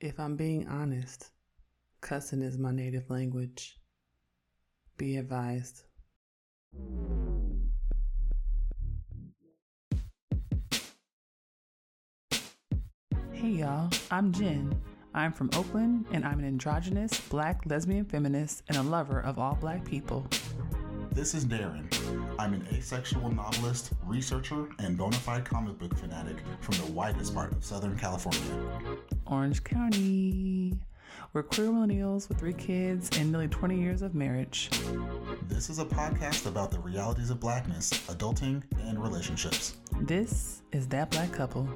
If I'm being honest, cussing is my native language. Be advised. Hey y'all, I'm Jenn. I'm from Oakland and I'm an androgynous, black lesbian feminist and a lover of all black people. This is Daren. I'm an asexual novelist, researcher, and bona fide comic book fanatic from the widest part of Southern California. Orange County. We're queer millennials with three kids and nearly 20 years of marriage. This is a podcast about the realities of blackness, adulting, and relationships. This is That Black Couple.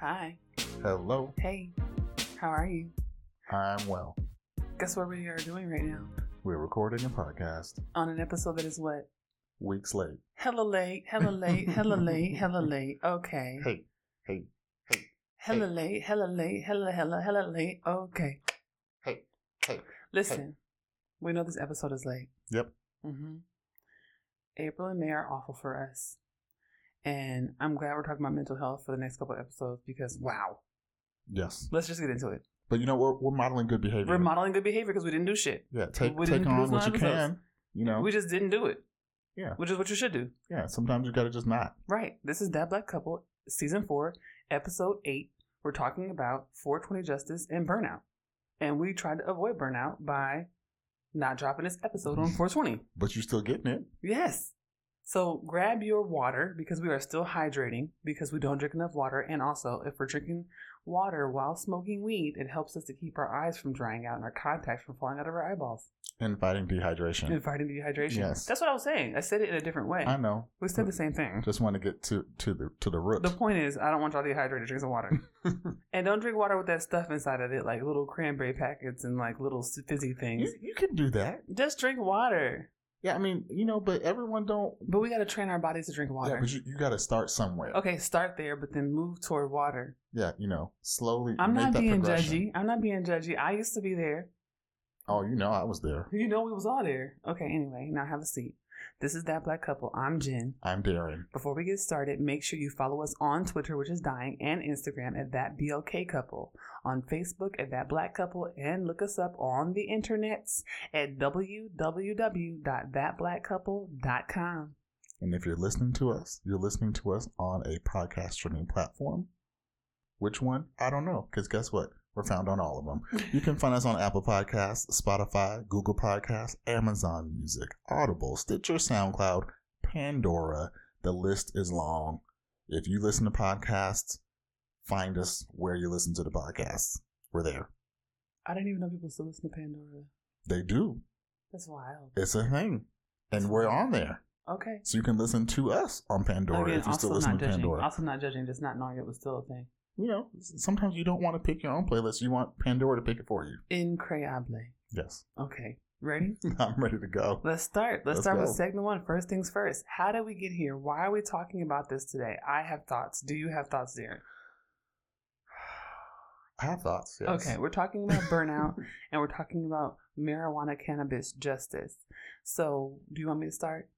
Hi. Hello. Hey. How are you? I'm well. Guess what we are doing right now? We're recording a podcast On an episode that is what? weeks late. Hella late, hella late, hella late, hella late. Okay. Hey, hey, hey, Hella late, hella late, hella, hella, hella late. Okay. hey, hey. Listen, we know this episode is late. Yep. Mm-hmm. April and May are awful for us. And I'm glad we're talking about mental health for the next couple episodes because, wow. Yes. Let's just get into it. But you know, we're, we're modeling good behavior. We're modeling good behavior because we didn't do shit. yeah, take, we take on what you can. You know, We just didn't do it, yeah, which is what you should do. yeah. Sometimes you gotta just not. Right. This is That Black Couple, Season 4, Episode 8. We're talking about 420 justice and burnout. And we tried to avoid burnout by not dropping this episode on 420. But you're still getting it. Yes. So grab your water because we are still hydrating because we don't drink enough water. And also, if we're drinking water while smoking weed, it helps us to keep our eyes from drying out and our contacts from falling out of our eyeballs And fighting dehydration. and fighting dehydration. Yes. That's what I was saying. I said it in a different way. I know. we said the same thing. Just want to get to to the to the root. The point is, I don't want y'all dehydrated. Drink some water, and don't drink water with that stuff inside of it, like little cranberry packets and like little fizzy things. you, you can do that. Just drink water. Yeah, I mean, you know, but everyone don't. But we got to train our bodies to drink water. Yeah, water. but you, you got to start somewhere. okay, start there, but then move toward water. Yeah, you know, slowly. I'm make not that being judgy. I'm not being judgy. I used to be there. Oh, you know, I was there. You know, we was all there. Okay, anyway, now have a seat. This is That Black Couple. I'm Jenn. I'm Daren. Before we get started, make sure you follow us on Twitter, which is dying, and Instagram at That BLK Couple, on Facebook at That Black Couple, and look us up on the internets at www.thatblackcouple.com. And if you're listening to us, you're listening to us on a podcast streaming platform. Which one? I don't know. Because guess what? We're found on all of them. You can find us on Apple Podcasts, Spotify, Google Podcasts, Amazon Music, Audible, Stitcher, SoundCloud, Pandora. The list is long. If you listen to podcasts, find us where you listen to the podcasts. We're there. I didn't even know people still listen to Pandora. They do. That's wild. It's a thing. And we're on there. Okay. So you can listen to us on Pandora Again, if you still listen not to judging. Pandora. Also not judging, just not knowing it was still a thing. You know, sometimes you don't want to pick your own playlist. You want Pandora to pick it for you. Increíble. Yes. Okay. Ready? I'm ready to go. Let's start. Let's, Let's start go. with segment one. First things first. How did we get here? Why are we talking about this today? I have thoughts. Do you have thoughts, Daren? I have thoughts. Yes. Okay, we're talking about burnout and we're talking about marijuana cannabis justice. So, do you want me to start?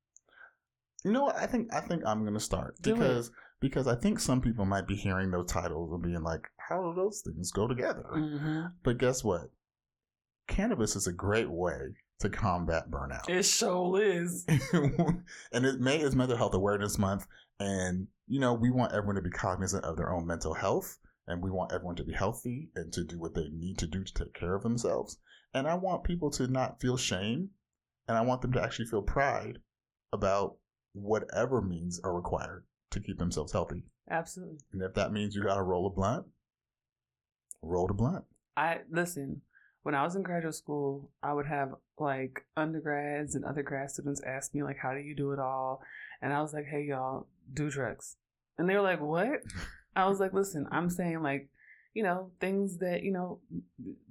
You know what? I think I think I'm gonna start Do it. Because I think some people might be hearing those titles and being like, "How do those things go together?" Mm-hmm. But guess what? Cannabis is a great way to combat burnout. It sure is. and it May is Mental Health Awareness Month, and you know we want everyone to be cognizant of their own mental health, and we want everyone to be healthy and to do what they need to do to take care of themselves. And I want people to not feel shame, and I want them to actually feel pride about whatever means are required to keep themselves healthy. Absolutely. And if that means you got to roll a blunt, roll the blunt. I listen. When I was in graduate school, I would have like undergrads and other grad students ask me like, "How do you do it all?" And I was like, "Hey, y'all, do drugs." And they were like, "What?" I was like, "Listen, I'm saying like, you know, things that you know,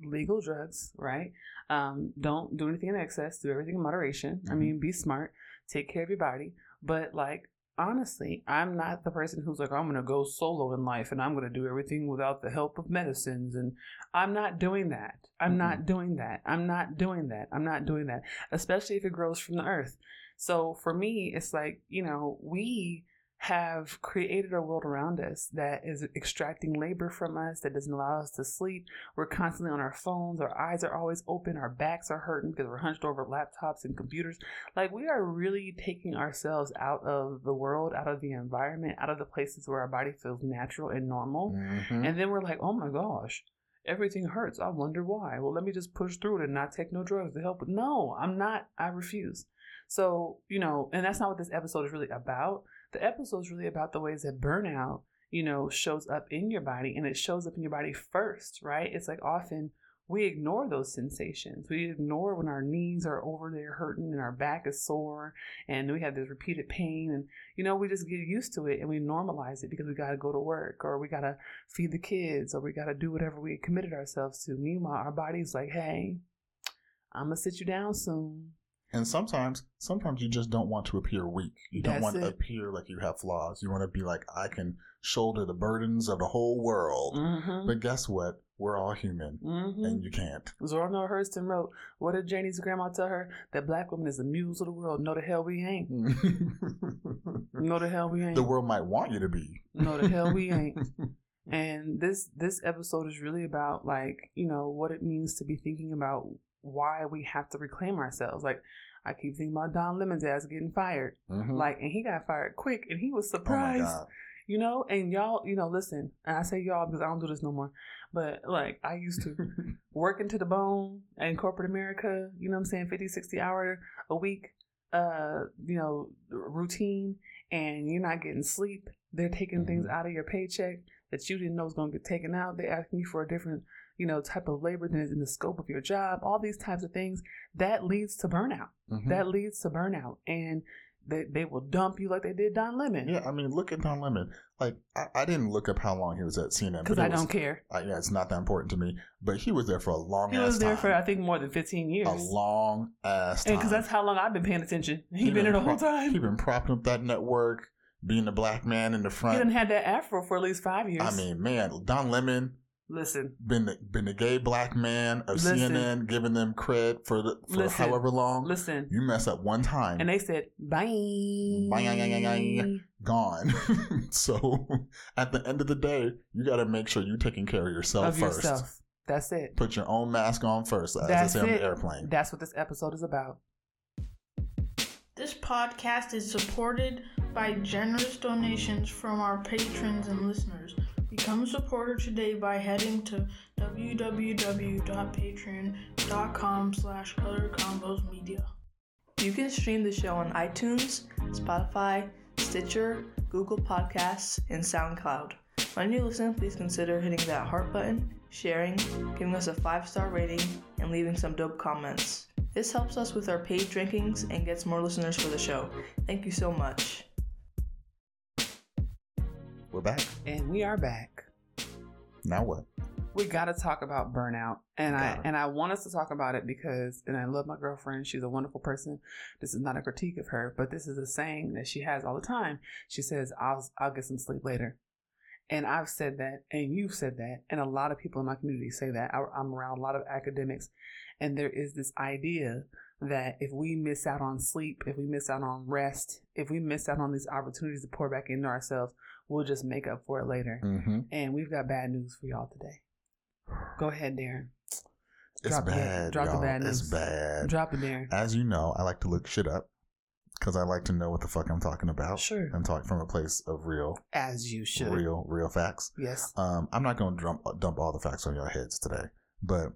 legal drugs, right? Um, don't do anything in excess. Do everything in moderation. I Mhm. mean, be smart. Take care of your body. But like, honestly, I'm not the person who's like, I'm gonna go solo in life and I'm gonna do everything without the help of medicines and I'm not doing that. I'm mm-hmm. not doing that. I'm not doing that. I'm not doing that. Especially if it grows from the earth. So for me, it's like, you know, we have created a world around us that is extracting labor from us, that doesn't allow us to sleep. We're constantly on our phones, our eyes are always open, our backs are hurting because we're hunched over laptops and computers. Like we are really taking ourselves out of the world, out of the environment, out of the places where our body feels natural and normal. Mhm. And then we're like, oh my gosh, everything hurts. I wonder why. Well, let me just push through it and not take no drugs to help. But no, I'm not. I refuse. So, you know, and that's not what this episode is really about. The episode is really about the ways that burnout, you know, shows up in your body and it shows up in your body first, right? It's like often we ignore those sensations. We ignore when our knees are over there hurting and our back is sore and we have this repeated pain and you know we just get used to it and we normalize it because we got to go to work or we got to feed the kids or we got to do whatever we committed ourselves to. Meanwhile, our body's like, "Hey, I'm going to sit you down soon." And sometimes, sometimes you just don't want to appear weak. You don't That's want to it. appear like you have flaws. You want to be like, I can shoulder the burdens of the whole world. Mhm. But guess what? We're all human, Mhm. and you can't. Zora Neale Hurston wrote, "What did Janie's grandma tell her? That black woman is the muse of the world. No, the hell we ain't. No, the hell we ain't. the world might want you to be. No, the hell we ain't." And this this episode is really about like you know what it means to be thinking about why we have to reclaim ourselves. Like I keep thinking about Don Lemon's ass getting fired. Mhm. Like and he got fired quick, and he was oh surprised. god. you know. And y'all, you know, listen. And I say y'all because I don't do this no more. But like I used to working to the bone in corporate America. You know what I'm saying? 50, 60 hour a week. Uh, you know, routine, and you're not getting sleep. They're taking things out of your paycheck that you didn't know was going to get taken out. They're asking you for a different, you know, type of labor than is in the scope of your job. All these types of things that leads to burnout. Mhm. That leads to burnout, and they they will dump you like they did Don Lemon. yeah, I mean, look at Don Lemon. Like, I, I didn't look up how long he was at CNN because I was- don't care. Uh, yeah, it's not that important to me. But he was there for a long He ass was there time. for I think more than 15 years. a long ass time. And because that's how long I've been paying attention. He, been been there the whole time. He's been propping up that network, being the black man in the front. He didn't have that afro for at least five years. I mean, man, Don Lemon listen, been the, been the gay black man of Listen. CNN, giving them cred for the, for Listen. however long. listen. You mess up one time, And they said, bye. Bye. gone. so at the end of the day, you got to make sure you're taking care of yourself Of first. yourself. That's it. Put your own mask on first, as That's they say on it. the airplane. That's what this episode is about. This podcast is supported by generous donations from our patrons and listeners. Become a supporter today by heading to www.patreon.com slash colorcombosmedia. You can stream the show on iTunes, Spotify, Stitcher, Google Podcasts, and SoundCloud. When you listen, please consider hitting that heart button, sharing, giving us a five star rating, and leaving some dope comments. This helps us with our page rankings and gets more listeners for the show. Thank you so much. We're back. And we are back. Now what? We got to talk about burnout. And I and I want us to talk about it because and I love my girlfriend. She's a wonderful person. This is not a critique of her, but this is a saying that she has all the time. She says, "I'll I'll get some sleep later." And I've said that, and you've said that, and a lot of people in my community say that. I, I'm around a lot of academics, and there is this idea that if we miss out on sleep, if we miss out on rest, if we miss out on these opportunities to pour back into ourselves, we'll just make up for it later. Mm-hmm. And we've got bad news for y'all today. Go ahead, Daren. It's Drop it. bad. Drop the y'all. bad It's bad. Drop it, Daren. As you know, I like to look shit up because I like to know what the fuck I'm talking about Sure. and talk from a place of real, As you should. real, real facts. Yes. Um, I'm not going to dump, dump all the facts on your heads today, but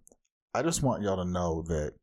I just want y'all to know that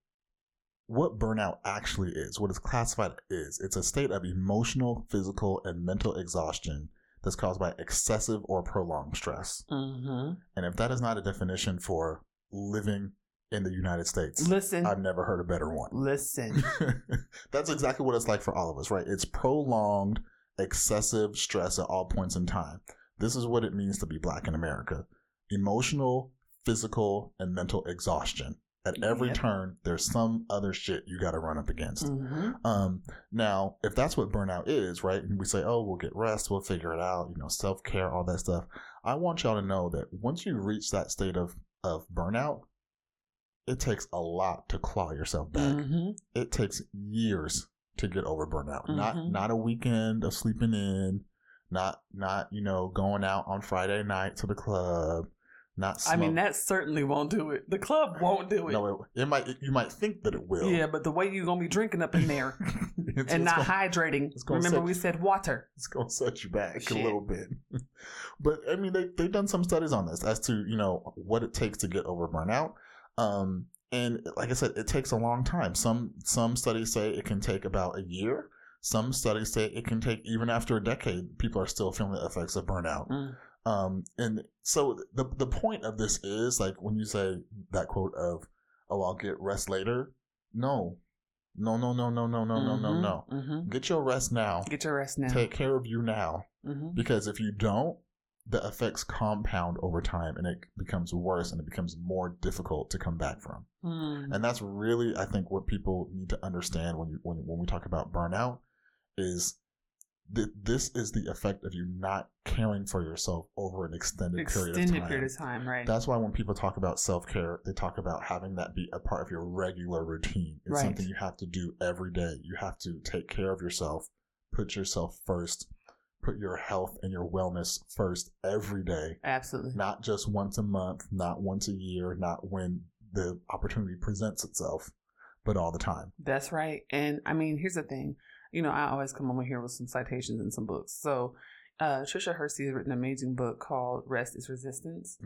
what burnout actually is, what is classified is, it's a state of emotional, physical, and mental exhaustion that's caused by excessive or prolonged stress. Mm-hmm. And if that is not a definition for living in the United States, Listen. I've never heard a better one. Listen. That's exactly what it's like for all of us, right? It's prolonged, excessive stress at all points in time. This is what it means to be black in America emotional, physical, and mental exhaustion. At every Yep. turn, there's some other shit you got to run up against. mm-hmm. Um, now, if that's what burnout is, right? And we say, oh, we'll get rest, we'll figure it out, you know, self care, all that stuff. I want y'all to know that once you reach that state of, of burnout, it takes a lot to claw yourself back. Mm-hmm. It takes years to get over burnout. Not Mhm. not a weekend of sleeping in, not not you know going out on Friday night to the club, not. I mean, that certainly won't do it. The club won't do it. no, it, it might. You might think that it will. yeah, but the way you're gonna be drinking up in there It's- and it's not gonna- hydrating. it's Remember, set- we said water. it's gonna set you back Shit. a little bit. but I mean, they they've done some studies on this as to you know what it takes to get over burnout. Um, and like I said, it takes a long time. Some some studies say it can take about a year. Some studies say it can take even after a decade. People are still feeling the effects of burnout. Mm. Um, and so the the point of this is like when you say that quote of "Oh, I'll get rest later." No, no, no, no, no, no, no, mm-hmm, no, no, mm-hmm, no. Mm-hmm. Get your rest now. Get your rest now. Take care of you now, mm-hmm. because if you don't, the effects compound over time, and it becomes worse, and it becomes more difficult to come back from. Mm. And that's really, I think, what people need to understand when you when when we talk about burnout is that this is the effect of you not caring for yourself over an extended, period of Extended time. period of time, right? That's why when people talk about self care, they talk about having that be a part of your regular routine. It's Right. something you have to do every day. You have to take care of yourself, put yourself first, put your health and your wellness first every day, Absolutely. not just once a month, not once a year, not when the opportunity presents itself, but all the time. That's right. And I mean, here's the thing. You know, I always come over here with some citations and some books. So, uh, Tricia Hersey has written an amazing book called Rest is Resistance.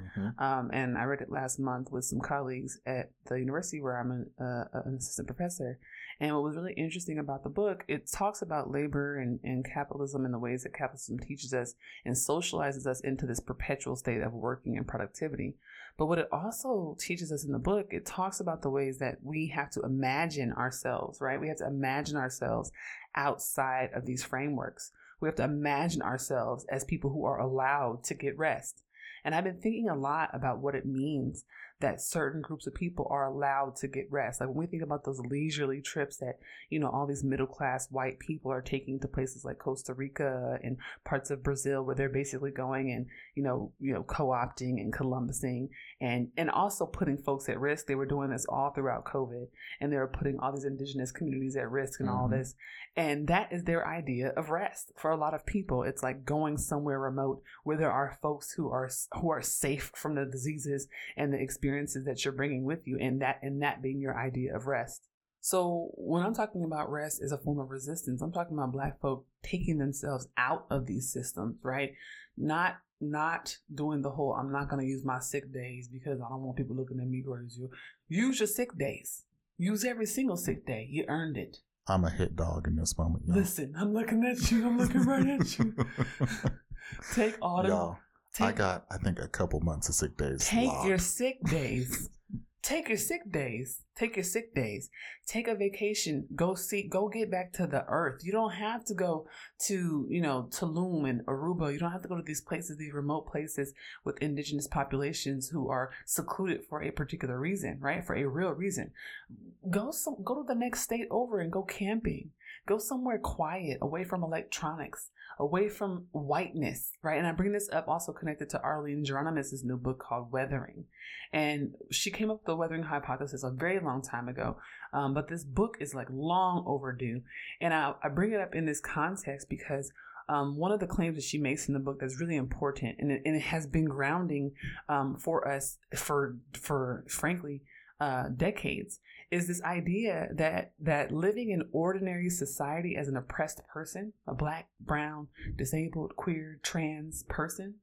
Um, and I read it last month with some colleagues at the university where I'm an, uh, an assistant professor. And what was really interesting about the book, it talks about labor and, and capitalism and the ways that capitalism teaches us and socializes us into this perpetual state of working and productivity. But what it also teaches us in the book, it talks about the ways that we have to imagine ourselves, right? We have to imagine ourselves outside of these frameworks. We have to imagine ourselves as people who are allowed to get rest. And I've been thinking a lot about what it means that certain groups of people are allowed to get rest. Like when we think about those leisurely trips that, you know, all these middle class white people are taking to places like Costa Rica and parts of Brazil where they're basically going and, you know, you know, co-opting and Columbusing and and also putting folks at risk. They were doing this all throughout COVID and they were putting all these indigenous communities at risk and all Mhm. this. And that is their idea of rest. For a lot of people, it's like going somewhere remote where there are folks who are who are safe from the diseases and the experiences that you're bringing with you and that and that being your idea of rest. So when I'm talking about rest as a form of resistance, I'm talking about black folk taking themselves out of these systems, right? Not not doing the whole I'm not going to use my sick days because I don't want people looking at me crazy. Use your sick days. Use every single sick day. You earned it. I'm a hit dog in this moment. y'all. Listen, I'm looking at you. I'm looking right at you. Take all them. Take, I got, I think, a couple months of sick days. take locked. your sick days. Take your sick days. Take your sick days. Take a vacation. Go see. Go get back to the earth. You don't have to go to you know Tulum and Aruba. You don't have to go to these places, these remote places with indigenous populations who are secluded for a particular reason, right? For a real reason. Go some. Go to the next state over and go camping. Go somewhere quiet, away from electronics away from whiteness, right? And I bring this up also connected to Arline Geronimus' new book called Weathering. And she came up with the weathering hypothesis a very long time ago. Um, but this book is like long overdue. And I, I bring it up in this context because um, one of the claims that she makes in the book that's really important, and it, and it has been grounding um, for us for, for frankly, uh, decades, is this idea that that living in ordinary society as an oppressed person, a black, brown, disabled, queer, trans person,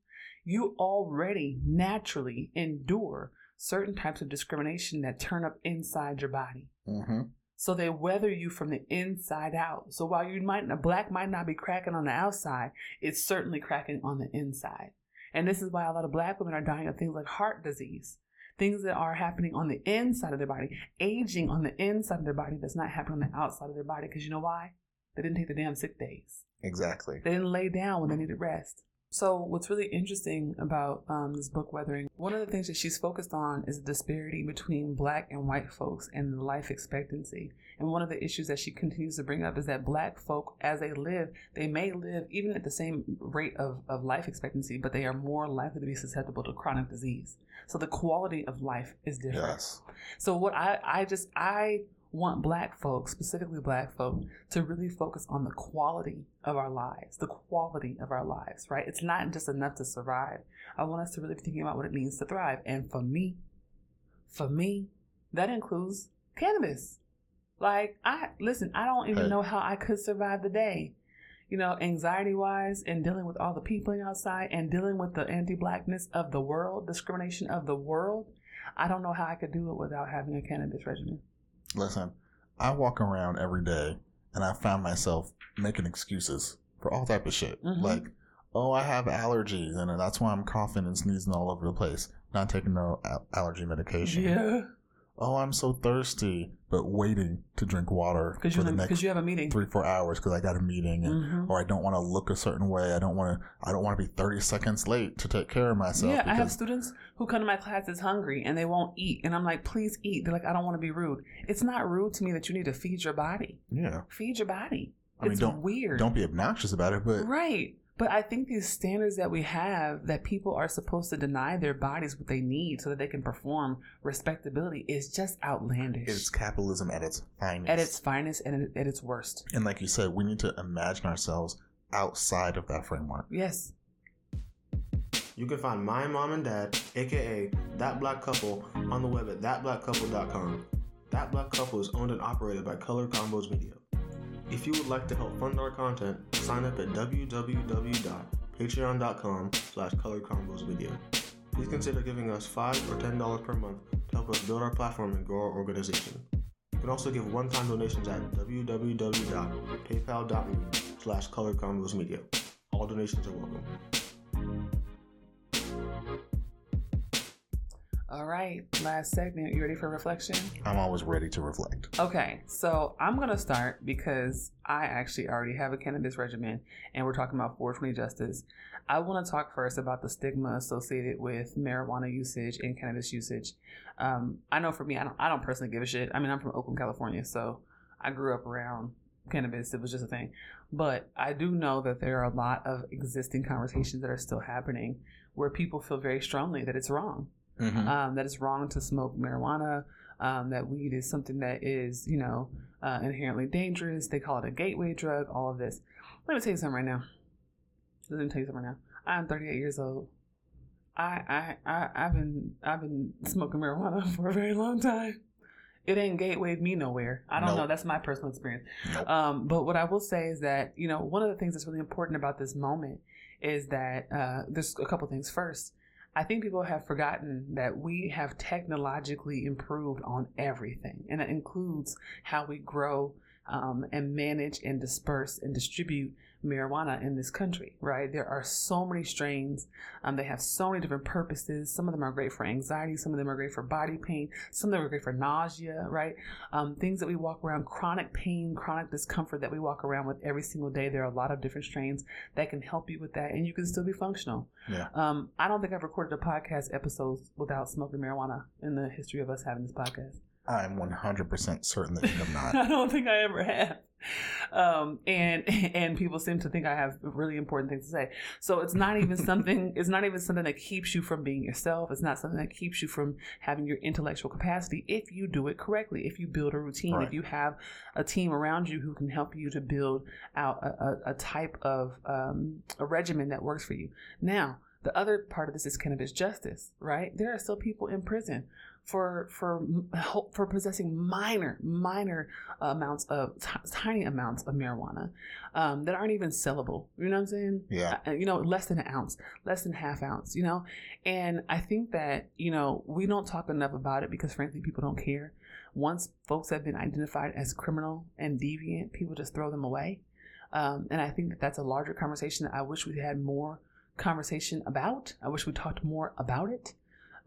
you already naturally endure certain types of discrimination that turn up inside your body. hmm So they weather you from the inside out. So while you might a black might not be cracking on the outside, it's certainly cracking on the inside. And this is why a lot of black women are dying of things like heart disease. Things that are happening on the inside of their body, aging on the inside of their body that's not happening on the outside of their body. Because you know why? They didn't take the damn sick days. Exactly. They didn't lay down when they needed rest. So, what's really interesting about um, this book, Weathering, one of the things that she's focused on is the disparity between black and white folks and life expectancy. And one of the issues that she continues to bring up is that black folk, as they live, they may live even at the same rate of, of life expectancy, but they are more likely to be susceptible to chronic disease. So, the quality of life is different. Yes. So what I I just I want black folks, specifically black folk, to really focus on the quality of our lives, the quality of our lives, right? It's not just enough to survive. I want us to really be thinking about what it means to thrive. And for me, for me, that includes cannabis. Like, I, listen, I don't even know how I could survive the day. You know, anxiety wise, and dealing with all the people outside, and dealing with the anti blackness of the world, discrimination of the world. I don't know how I could do it without having a cannabis regimen. Listen, I walk around every day and I find myself making excuses for all type of shit. Mhm. Like, oh, I have allergies and that's why I'm coughing and sneezing all over the place. Not taking no al- allergy medication. Yeah, Oh, I'm so thirsty, but waiting to drink water because for you the next because you have a meeting. three four hours because I got a meeting and. Mhm. Or I don't want to look a certain way. I don't want to. I don't want to be thirty seconds late to take care of myself. Yeah, I have because- students who come to my classes hungry and they won't eat, and I'm like, please eat. They're like, I don't want to be rude. It's not rude to me that you need to feed your body. yeah. Feed your body. I mean, it's don't weird. don't be obnoxious about it, but Right. But I think these standards that we have that people are supposed to deny their bodies what they need so that they can perform respectability is just outlandish. it's capitalism at its finest. at its finest and at its worst. and like you said, we need to imagine ourselves outside of that framework. Yes. You can find my mom and dad, aka That Black Couple, on the web at thatblackcouple.com. That Black Couple is owned and operated by Color Combos Media. If you would like to help fund our content, sign up at www.patreon.com slash colorcombosmedia. Please consider giving us 5 or $10 per month to help us build our platform and grow our organization. You can also give one-time donations at www.paypal.me slash colorcombosmedia. All donations are welcome. All right. Last segment. You ready for reflection? I'm always ready to reflect. Okay, so I'm gonna start because I actually already have a cannabis regimen, and we're talking about 420 justice. I want to talk first about the stigma associated with marijuana usage and cannabis usage. Um, I know for me, I don't, I don't personally give a shit. I mean, I'm from Oakland, California, so I grew up around cannabis. It was just a thing, but I do know that there are a lot of existing conversations that are still happening where people feel very strongly that it's wrong Mhm. um, that it's wrong to smoke marijuana, um, that weed is something that is, you know, uh, inherently dangerous. They call it a gateway drug, all of this. Let me tell you something right now. Let me tell you something right now. I'm 38 years old. I, I, I, I've been, I've been smoking marijuana for a very long time. It ain't gatewayed me nowhere. I don't Nope. know. That's my personal experience. Nope. Um, but what I will say is that you know one of the things that's really important about this moment is that uh, there's a couple things. First, I think people have forgotten that we have technologically improved on everything, and that includes how we grow um, and manage and disperse and distribute marijuana in this country. Right? There are so many strains. Um, they have so many different purposes. Some of them are great for anxiety. Some of them are great for body pain. Some of them are great for nausea. Right? um, things that we walk around, chronic pain, chronic discomfort that we walk around with every single day. There are a lot of different strains that can help you with that, and you can still be functional. Yeah. Um, I don't think I've recorded a podcast episode without smoking marijuana in the history of us having this podcast. I'm 100% certain that you have not. I don't think I ever have. Um, and and people seem to think I have really important things to say. So it's not even something. It's not even something that keeps you from being yourself. It's not something that keeps you from having your intellectual capacity if you do it correctly. If you build a routine. Right. If you have a team around you who can help you to build out a, a, a type of um, a regimen that works for you. Now. The other part of this is cannabis justice, right? There are still people in prison for for for possessing minor minor amounts of t- tiny amounts of marijuana um, that aren't even sellable. You know what I'm saying? Yeah. Uh, you know, less than an ounce, less than half ounce. You know, and I think that you know we don't talk enough about it because frankly people don't care. Once folks have been identified as criminal and deviant, people just throw them away. Um, and I think that that's a larger conversation that I wish we had more conversation about. I wish we talked more about it.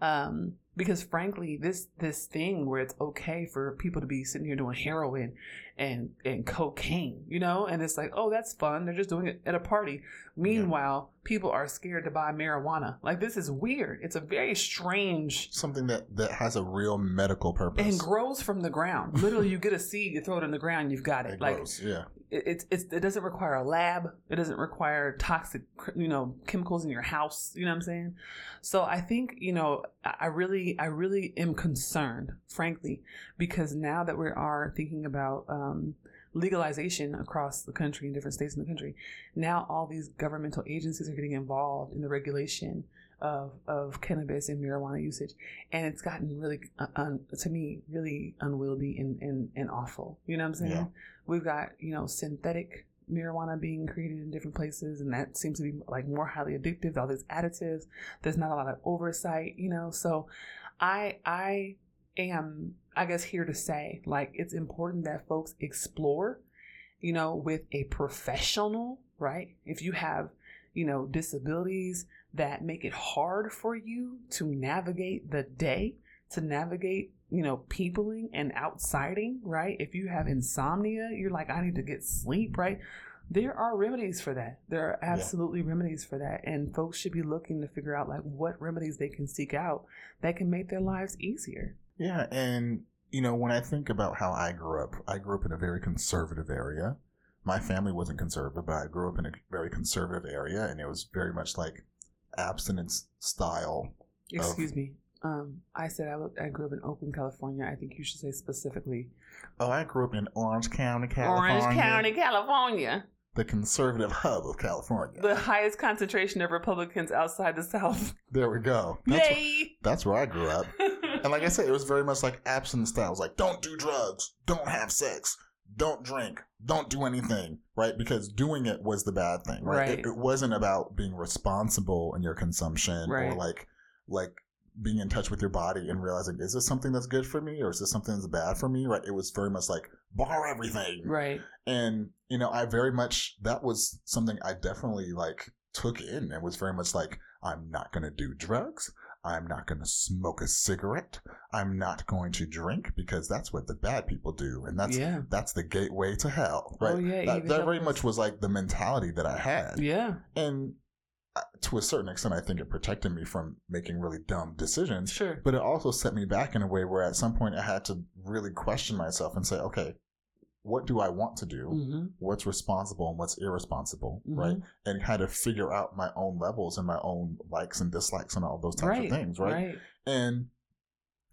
Um, because frankly, this this thing where it's okay for people to be sitting here doing heroin and and cocaine, you know, and it's like, oh, that's fun. They're just doing it at a party. Meanwhile, people are scared to buy marijuana. Like this is weird. It's a very strange Something that, that has a real medical purpose. and grows from the ground. Literally, you get a seed, you throw it in the ground, you've got it. It like grows, yeah. it, it's it's it doesn't require a lab. It doesn't require toxic, you know, chemicals in your house. You know what I'm saying? So I think you know, I really really, I really am concerned, frankly, because now that we are thinking about um, legalization across the country in different states in the country, now all these governmental agencies are getting involved in the regulation of of cannabis and marijuana usage, and it's gotten really, uh, un, to me, really unwieldy and, and and awful. You know what I'm saying? Yeah. We've got you know synthetic marijuana being created in different places, and that seems to be like more highly addictive. All these additives. There's not a lot of oversight. You know, so I I am I guess here to say like it's important that folks explore. You know, with a professional, right? If you have you know disabilities that make it hard for you to navigate the day, to navigate, you know, peopling and outsiding, right? If you have insomnia, you're like, I need to get sleep, right? There are remedies for that. There are absolutely remedies for that. And folks should be looking to figure out like what remedies they can seek out that can make their lives easier. Yeah, and you know, when I think about how I grew up, I grew up in a very conservative area. My family wasn't conservative, but I grew up in a very conservative area, and it was very much like abstinence style. Excuse me. Um, I said I, look, I grew up in Oakland, California. I think you should say specifically Oh, I grew up in Orange County, California. Orange County, California. the conservative hub of California. The highest concentration of Republicans outside the South. there we go. That's, Yay! that's where I grew up. And like I said, it was very much like abstinence style. It was like, don't do drugs, don't have sex, don't drink, don't do anything, right? Because doing it was the bad thing, right? Right. It, it wasn't about being responsible in your consumption or like like being in touch with your body and realizing is this something that's good for me or is this something that's bad for me, right? It was very much like bar everything, right. and you know i very much that was something i definitely like took in. And was very much like i'm not going to do drugs. I'm not going to smoke a cigarette. I'm not going to drink because that's what the bad people do. And that's yeah. that's the gateway to hell. Right? Oh, yeah, that, that very much was like the mentality that i had. Yeah. and to a certain extent i think it protected me from making really dumb decisions Sure. but it also set me back in a way where at some point I had to really question myself and say, okay, what do I want to do? hmm What's responsible and what's irresponsible, Mhm. right? And kind of figure out my own levels and my own likes and dislikes and all those types Right. of things, right? Right. And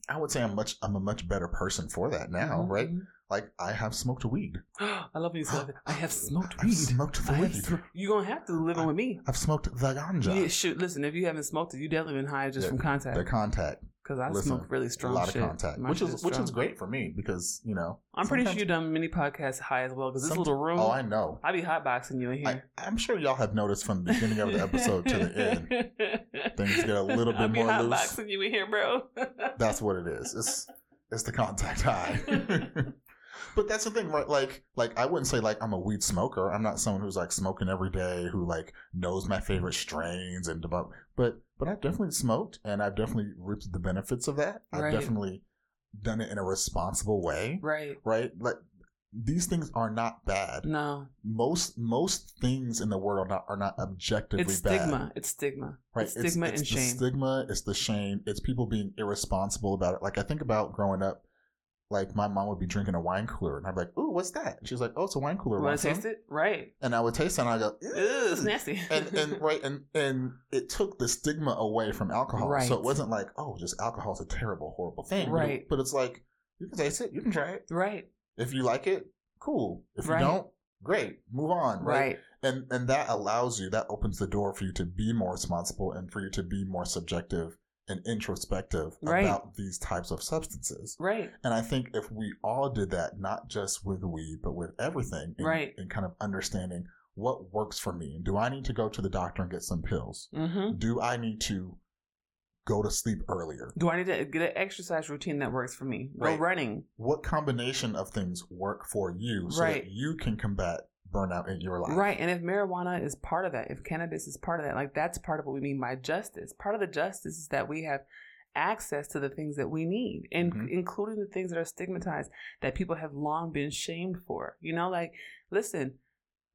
I would say I'm much I'm a much better person for that now, Mhm, right? Like I have smoked weed. I love when you say that. I have smoked I've weed. smoked the I have weed. sm- you gonna have to live in with me. I've smoked the ganja. Yeah, shoot. Listen, if you haven't smoked it, you definitely been high just Yeah, from contact. The contact, Because I listen, smoke really strong a lot shit. of contact, My which shit is which is great for me because you know I'm pretty sure you've done many podcasts high as well. Because this little room, Oh, I know. I be hotboxing you in here. I'm sure y'all have noticed from the beginning of the episode to the end. things get a little bit I be more loose. hotboxing you in here, bro. That's what it is. It's it's the contact high. but that's the thing, right? Like like I wouldn't say like I'm a weed smoker. I'm not someone who's like smoking every day who like knows my favorite strains and about but but I've definitely smoked and I've definitely reaped the benefits of that. I've Right. definitely done it in a responsible way. right. Right? Like these things are not bad. No, Most most things in the world are not, are not objectively it's bad. stigma. It's stigma. Right. It's stigma it's and the shame. stigma, it's the shame, it's people being irresponsible about it. Like I think about growing up, like my mom would be drinking a wine cooler and I'd be like, Ooh, what's that? And she's like, Oh, it's a wine cooler. Want to taste it? Right. And I would taste it and I go, Ew, it's nasty. and and right and and it took the stigma away from alcohol. Right. So it wasn't like, oh, just alcohol is a terrible, horrible thing. Right. But it's like, you can taste it, you can try it. right. If you like it, cool. If Right. you don't, great. Move on. Right Right. and and that allows you that opens the door for you to be more responsible and for you to be more subjective and introspective Right. about these types of substances Right. and i think if we all did that not just with weed but with everything and, Right. and kind of understanding what works for me do i need to go to the doctor and get some pills Mm-hmm. do i need to go to sleep earlier Do I need to get an exercise routine that works for me? Go Right. running. what combination of things work for you so Right. that you can combat burnout in your life Right. And if marijuana is part of that, if cannabis is part of that, like that's part of what we mean by justice. Part of the justice is that we have access to the things that we need, and Mhm. including the things that are stigmatized that people have long been shamed for. You know, like listen,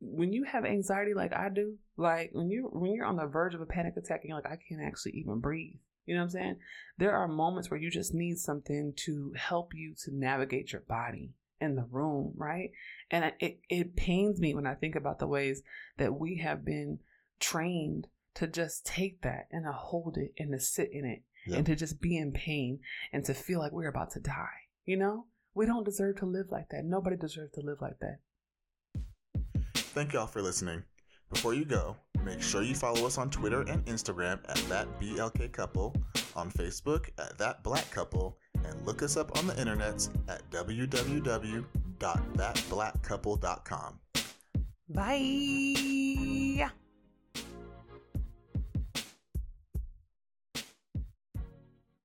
when you have anxiety like I do, like when you when you're on the verge of a panic attack and you're like, I can't actually even breathe. You know what I'm saying? There are moments where you just need something to help you to navigate your body in the room, right? And it, it pains me when I think about the ways that we have been trained to just take that and to hold it and to sit in it Yep. and to just be in pain and to feel like we're about to die. You know, we don't deserve to live like that. Nobody deserves to live like that. Thank y'all for listening. Before you go, make sure you follow us on Twitter and Instagram at that BLK couple, on Facebook at that black couple, and look us up on the internets at www.thatblackcouple.com. Bye.